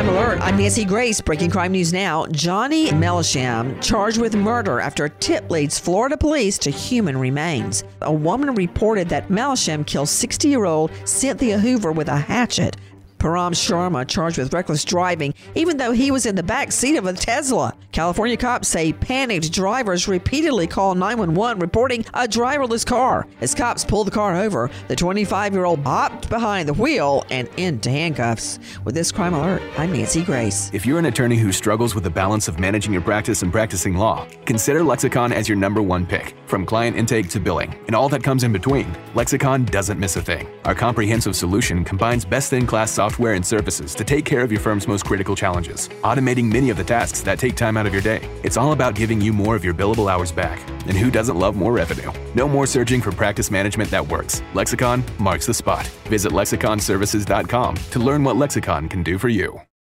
Crime Alert. I'm Nancy Grace. Breaking crime news now. Johnny Melisham charged with murder after a tip leads Florida police to human remains. A woman reported that Melisham killed 60 year old Cynthia Hoover with a hatchet. Param Sharma charged with reckless driving, even though he was in the back seat of a Tesla. California cops say panicked drivers repeatedly call 911 reporting a driverless car. As cops pulled the car over, the 25 year old hopped behind the wheel and into handcuffs. With this crime alert, I'm Nancy Grace. If you're an attorney who struggles with the balance of managing your practice and practicing law, consider Lexicon as your number one pick. From client intake to billing and all that comes in between, Lexicon doesn't miss a thing. Our comprehensive solution combines best in class software software and services to take care of your firm's most critical challenges, automating many of the tasks that take time out of your day. It's all about giving you more of your billable hours back. And who doesn't love more revenue? No more searching for practice management that works. Lexicon marks the spot. Visit lexiconservices.com to learn what Lexicon can do for you.